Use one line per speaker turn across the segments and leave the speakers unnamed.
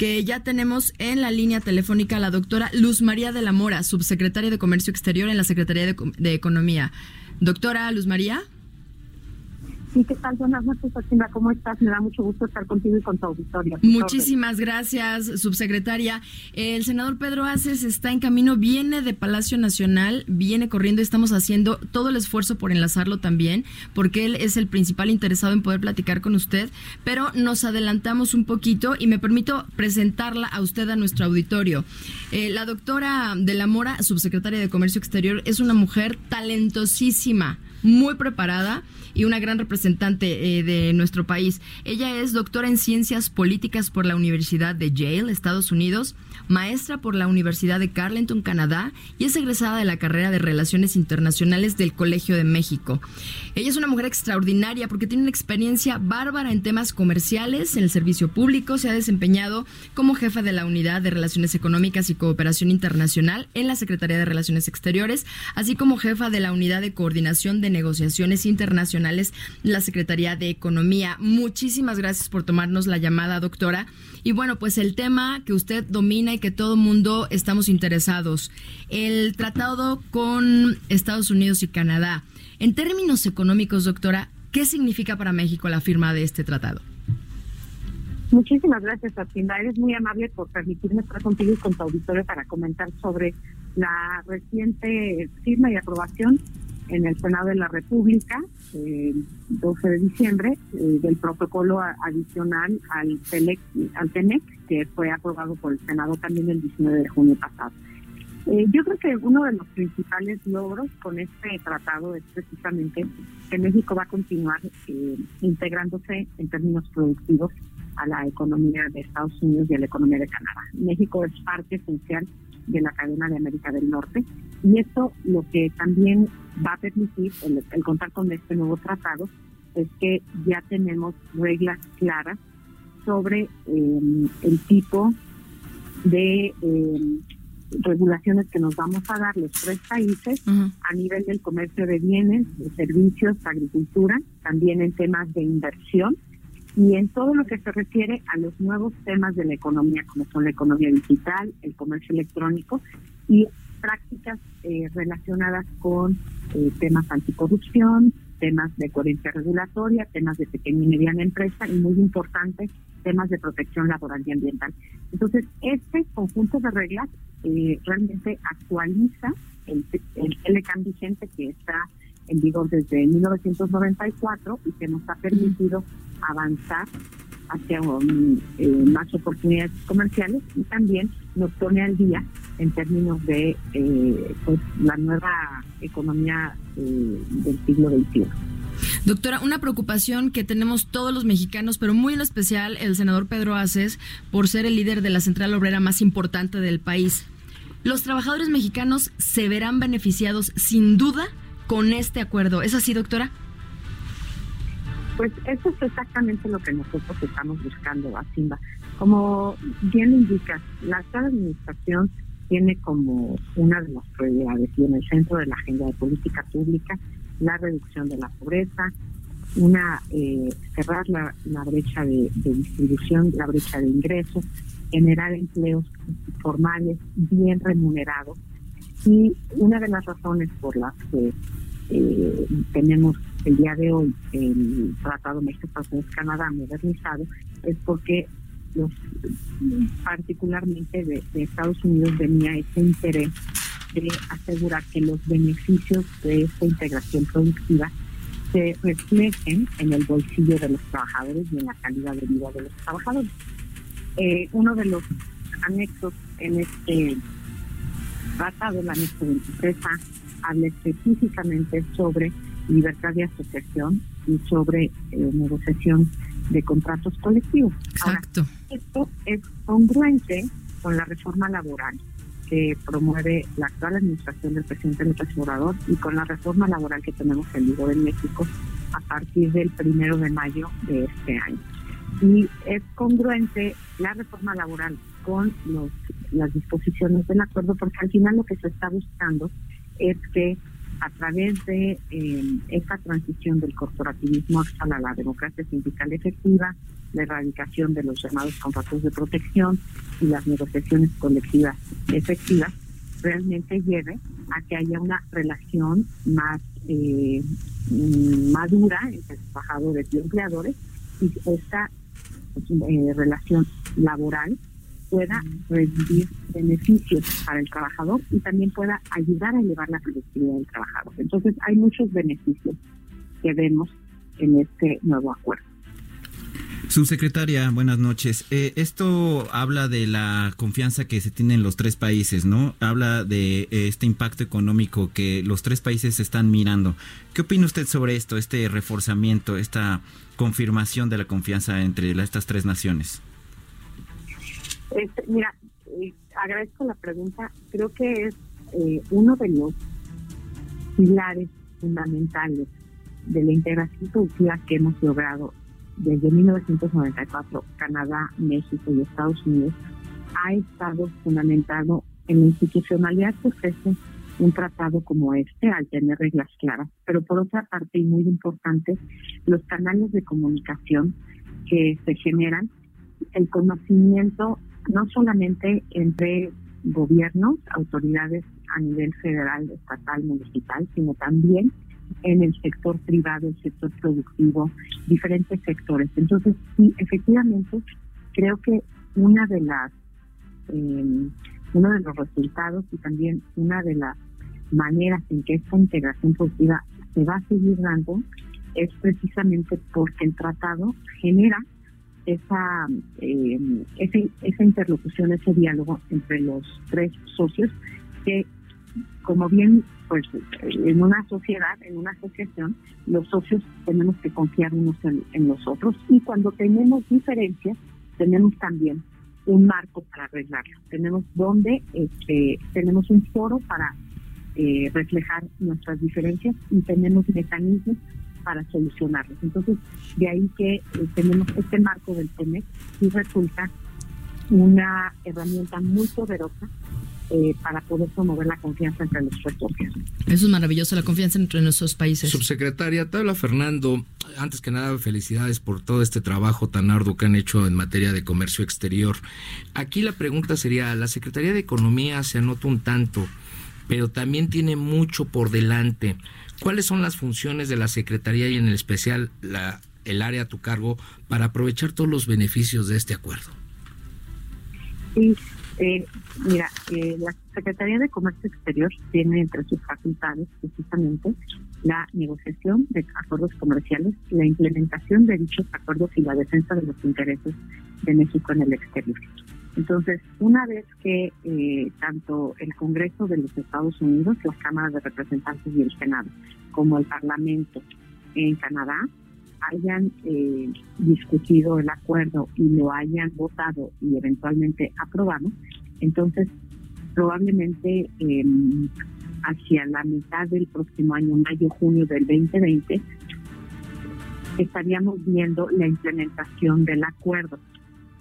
Que ya tenemos en la línea telefónica a la doctora Luz María de la Mora, subsecretaria de Comercio Exterior en la Secretaría de, de Economía. Doctora Luz María.
Sí, ¿qué tal? Buenas noches, Hacienda. ¿Cómo estás? Me da mucho gusto estar contigo y con tu auditorio.
Muchísimas gracias, subsecretaria. El senador Pedro Aces está en camino, viene de Palacio Nacional, viene corriendo. Estamos haciendo todo el esfuerzo por enlazarlo también, porque él es el principal interesado en poder platicar con usted. Pero nos adelantamos un poquito y me permito presentarla a usted a nuestro auditorio. Eh, la doctora de la Mora, subsecretaria de Comercio Exterior, es una mujer talentosísima muy preparada y una gran representante eh, de nuestro país. Ella es doctora en Ciencias Políticas por la Universidad de Yale, Estados Unidos, maestra por la Universidad de Carleton, Canadá, y es egresada de la carrera de Relaciones Internacionales del Colegio de México. Ella es una mujer extraordinaria porque tiene una experiencia bárbara en temas comerciales, en el servicio público, se ha desempeñado como jefa de la Unidad de Relaciones Económicas y Cooperación Internacional en la Secretaría de Relaciones Exteriores, así como jefa de la Unidad de Coordinación de Negociaciones Internacionales, la Secretaría de Economía. Muchísimas gracias por tomarnos la llamada, doctora. Y bueno, pues el tema que usted domina y que todo mundo estamos interesados, el tratado con Estados Unidos y Canadá. En términos económicos, doctora, ¿qué significa para México la firma de este tratado?
Muchísimas gracias, Hacienda. Eres muy amable por permitirme estar contigo y con tu auditorio para comentar sobre la reciente firma y aprobación en el Senado de la República, el 12 de diciembre, eh, del protocolo adicional al, TELEC, al TENEC, que fue aprobado por el Senado también el 19 de junio pasado. Eh, yo creo que uno de los principales logros con este tratado es precisamente que México va a continuar eh, integrándose en términos productivos a la economía de Estados Unidos y a la economía de Canadá. México es parte esencial de la cadena de América del Norte. Y esto lo que también va a permitir el, contar con este nuevo tratado es que ya tenemos reglas claras sobre em, el tipo de em, regulaciones que nos vamos a dar los tres países a nivel del comercio de bienes, de servicios, agricultura, también en temas de inversión y en todo lo que se refiere a los nuevos temas de la economía, como son la economía digital, el comercio electrónico y prácticas eh, relacionadas con eh, temas anticorrupción, temas de coherencia regulatoria, temas de pequeña y mediana empresa y muy importante, temas de protección laboral y ambiental. Entonces, este conjunto de reglas eh, realmente actualiza el, el vigente que está en vigor desde 1994 y que nos ha permitido avanzar hacia eh, más oportunidades comerciales y también nos pone al día en términos de eh, pues, la nueva economía eh, del siglo XXI.
Doctora, una preocupación que tenemos todos los mexicanos, pero muy en especial el senador Pedro Aces, por ser el líder de la central obrera más importante del país. Los trabajadores mexicanos se verán beneficiados sin duda con este acuerdo. ¿Es así, doctora?
Pues eso es exactamente lo que nosotros estamos buscando, Asimba. Como bien indica, la actual administración tiene como una de las prioridades y en el centro de la agenda de política pública la reducción de la pobreza, una eh, cerrar la, brecha de, de, distribución, la brecha de ingresos, generar empleos formales bien remunerados y una de las razones por las que eh, tenemos el día de hoy el Tratado Unidos-Canadá modernizado es porque los particularmente de, Estados Unidos venía ese interés de asegurar que los beneficios de esta integración productiva se reflejen en el bolsillo de los trabajadores y en la calidad de vida de los trabajadores. Eh, uno de los anexos en este tratado, el anexo 23A, habla específicamente sobre libertad de asociación y sobre eh, negociación de contratos colectivos.
Exacto.
esto es congruente con la reforma laboral que promueve la actual administración del presidente López Obrador y con la reforma laboral que tenemos en vigor en México a partir del primero de mayo de este año. Y es congruente la reforma laboral con los, las disposiciones del acuerdo porque al final lo que se está buscando es que a través de eh, esta transición del corporativismo a la democracia sindical efectiva, la erradicación de los llamados contratos de protección y las negociaciones colectivas efectivas, realmente lleve a que haya una relación más eh, madura entre trabajadores y empleadores y esta eh, relación laboral pueda recibir beneficios para el trabajador y también pueda ayudar a elevar la productividad del trabajador. Entonces hay muchos beneficios que vemos en este nuevo acuerdo.
Subsecretaria, buenas noches. Eh, esto habla de la confianza que se tiene en los tres países, ¿no? Habla de eh, este impacto económico que los tres países están mirando. ¿Qué opina usted sobre esto, este reforzamiento, esta confirmación de la confianza entre estas tres naciones?
Este, mira, eh, agradezco la pregunta. Creo que es eh, uno de los pilares fundamentales de la integración productiva que hemos logrado desde 1994, Canadá, México y Estados Unidos, ha estado fundamentado en la institucionalidad que ofrece un tratado como este al tener reglas claras. Pero por otra parte, y muy importante, los canales de comunicación que se generan, el conocimiento no solamente entre gobiernos, autoridades a nivel federal, estatal, municipal, sino también en el sector privado, el sector productivo, diferentes sectores. Entonces, sí, efectivamente, creo que una de las, eh, uno de los resultados y también una de las maneras en que esta integración productiva se va a seguir dando es precisamente porque el tratado genera esa, eh, esa interlocución, ese diálogo entre los tres socios que, como bien, pues en una sociedad, en una asociación, los socios tenemos que confiar unos en, los otros y cuando tenemos diferencias, tenemos también un marco para arreglarlo. Tenemos donde este, tenemos un foro para eh, reflejar nuestras diferencias y tenemos mecanismos para solucionarlos. Entonces, de ahí que eh, tenemos este marco del TEMEC y resulta una herramienta muy poderosa eh, para poder promover la confianza entre los socios.
Eso es maravilloso, la confianza entre nuestros países.
Subsecretaria, te habla Fernando. Antes que nada, felicidades por todo este trabajo tan arduo que han hecho en materia de comercio exterior. Aquí la pregunta sería, la Secretaría de Economía se anota un tanto, pero también tiene mucho por delante. ¿Cuáles son las funciones de la Secretaría y en especial la, el área a tu cargo para aprovechar todos los beneficios de este acuerdo?
Sí, eh, mira, eh, la Secretaría de Comercio Exterior tiene entre sus facultades precisamente la negociación de acuerdos comerciales, la implementación de dichos acuerdos y la defensa de los intereses de México en el exterior. Entonces, una vez que eh, tanto el Congreso de los Estados Unidos, las cámaras de representantes y el Senado, como el Parlamento en Canadá, hayan eh, discutido el acuerdo y lo hayan votado y eventualmente aprobado, entonces probablemente em, hacia la mitad del próximo año, mayo-junio del 2020, estaríamos viendo la implementación del acuerdo.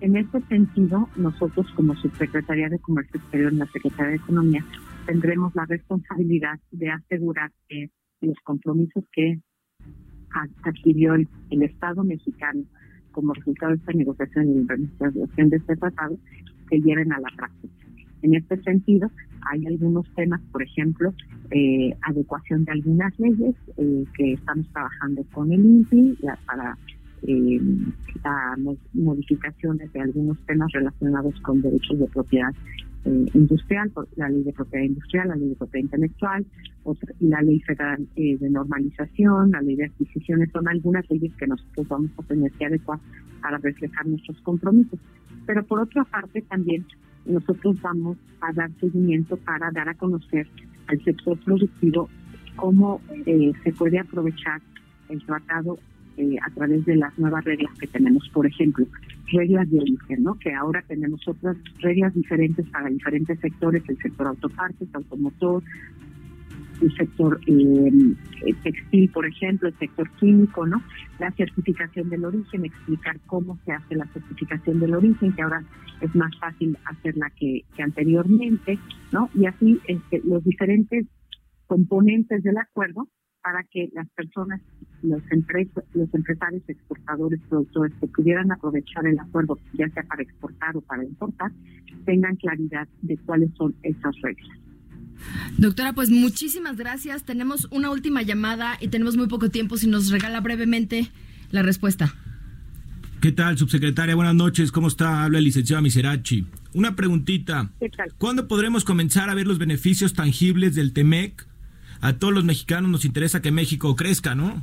En este sentido, nosotros como Subsecretaría de Comercio Exterior en la Secretaría de Economía tendremos la responsabilidad de asegurar que los compromisos que adquirió el, Estado mexicano como resultado de esta negociación y implementación de este tratado se lleven a la práctica. En este sentido, hay algunos temas, por ejemplo, eh, adecuación de algunas leyes eh, que estamos trabajando con el INPI para eh, modificaciones de algunos temas relacionados con derechos de propiedad eh, industrial, la ley de propiedad industrial, la ley de propiedad intelectual, la ley federal eh, de normalización, la ley de adquisiciones, son algunas leyes que nosotros vamos a tener que adecuar para reflejar nuestros compromisos. Pero por otra parte también nosotros vamos a dar seguimiento para dar a conocer al sector productivo cómo eh, se puede aprovechar el tratado eh, a través de las nuevas reglas que tenemos. Por ejemplo, reglas de origen, ¿no? Que ahora tenemos otras reglas diferentes para diferentes sectores, el sector autopartes, automotor, el sector eh, textil, por ejemplo, el sector químico, ¿no? La certificación del origen, explicar cómo se hace la certificación del origen, que ahora es más fácil hacerla que, que anteriormente, ¿no? Y así este, los diferentes componentes del acuerdo para que las personas, los, empresas, los empresarios, exportadores, productores que pudieran aprovechar el acuerdo, ya sea para exportar o para importar, tengan claridad de cuáles son esas reglas.
Doctora, pues muchísimas gracias. Tenemos una última llamada y tenemos muy poco tiempo. Si nos regala brevemente la respuesta.
¿Qué tal, subsecretaria? Buenas noches. ¿Cómo está? Habla el licenciado Miserachi. Una preguntita. ¿Cuándo podremos comenzar a ver los beneficios tangibles del TEMEC? A todos los mexicanos nos interesa que México crezca, ¿no?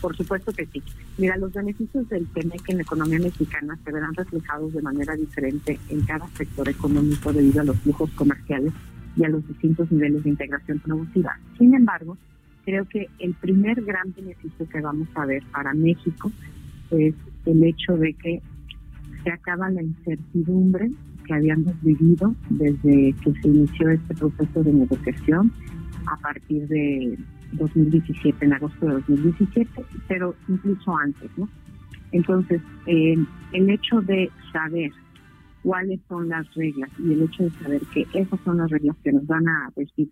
Por supuesto que sí. Mira, los beneficios del TEMEC en la economía mexicana se verán reflejados de manera diferente en cada sector económico debido a los flujos comerciales y a los distintos niveles de integración productiva. Sin embargo, creo que el primer gran beneficio que vamos a ver para México es el hecho de que se acaba la incertidumbre que habíamos vivido desde que se inició este proceso de negociación a partir de 2017, en agosto de 2017, pero incluso antes, ¿no? Entonces, eh, el hecho de saber cuáles son las reglas y el hecho de saber que esas son las reglas que nos van a decir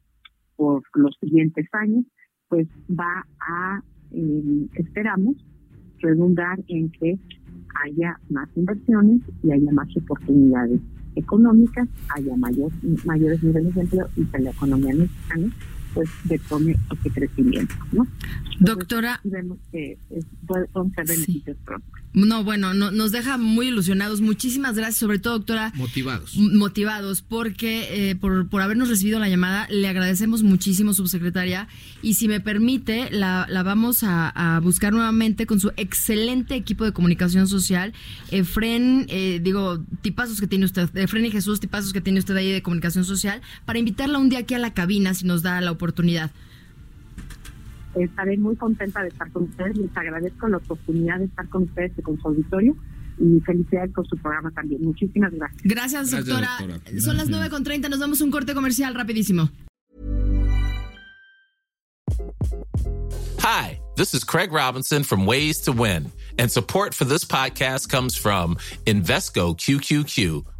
por los siguientes años, pues va a, eh, esperamos, redundar en que haya más inversiones y haya más oportunidades económicas, haya mayor, mayores niveles de empleo y que la economía mexicana pues detone ese crecimiento, ¿no?
Doctora.
vemos que es, son beneficios
No, bueno, no, nos deja muy ilusionados. Muchísimas gracias, sobre todo, doctora.
Motivados.
Motivados, porque eh, por, por habernos recibido la llamada, le agradecemos muchísimo, subsecretaria. Y si me permite, la, la vamos a, buscar nuevamente con su excelente equipo de comunicación social. Efren, eh, digo, tipazos que tiene usted, Efren y Jesús, tipazos que tiene usted ahí de comunicación social, para invitarla un día aquí a la cabina, si nos da la oportunidad
estaré muy contenta de estar con ustedes. Les agradezco la oportunidad de estar con ustedes y con su auditorio. Y felicidades con su programa también. Muchísimas gracias.
Gracias, doctora. Son las 9.30. Nos damos un corte comercial rapidísimo.
Hi, this is Craig Robinson from Ways to Win. And support for this podcast comes from Invesco QQQ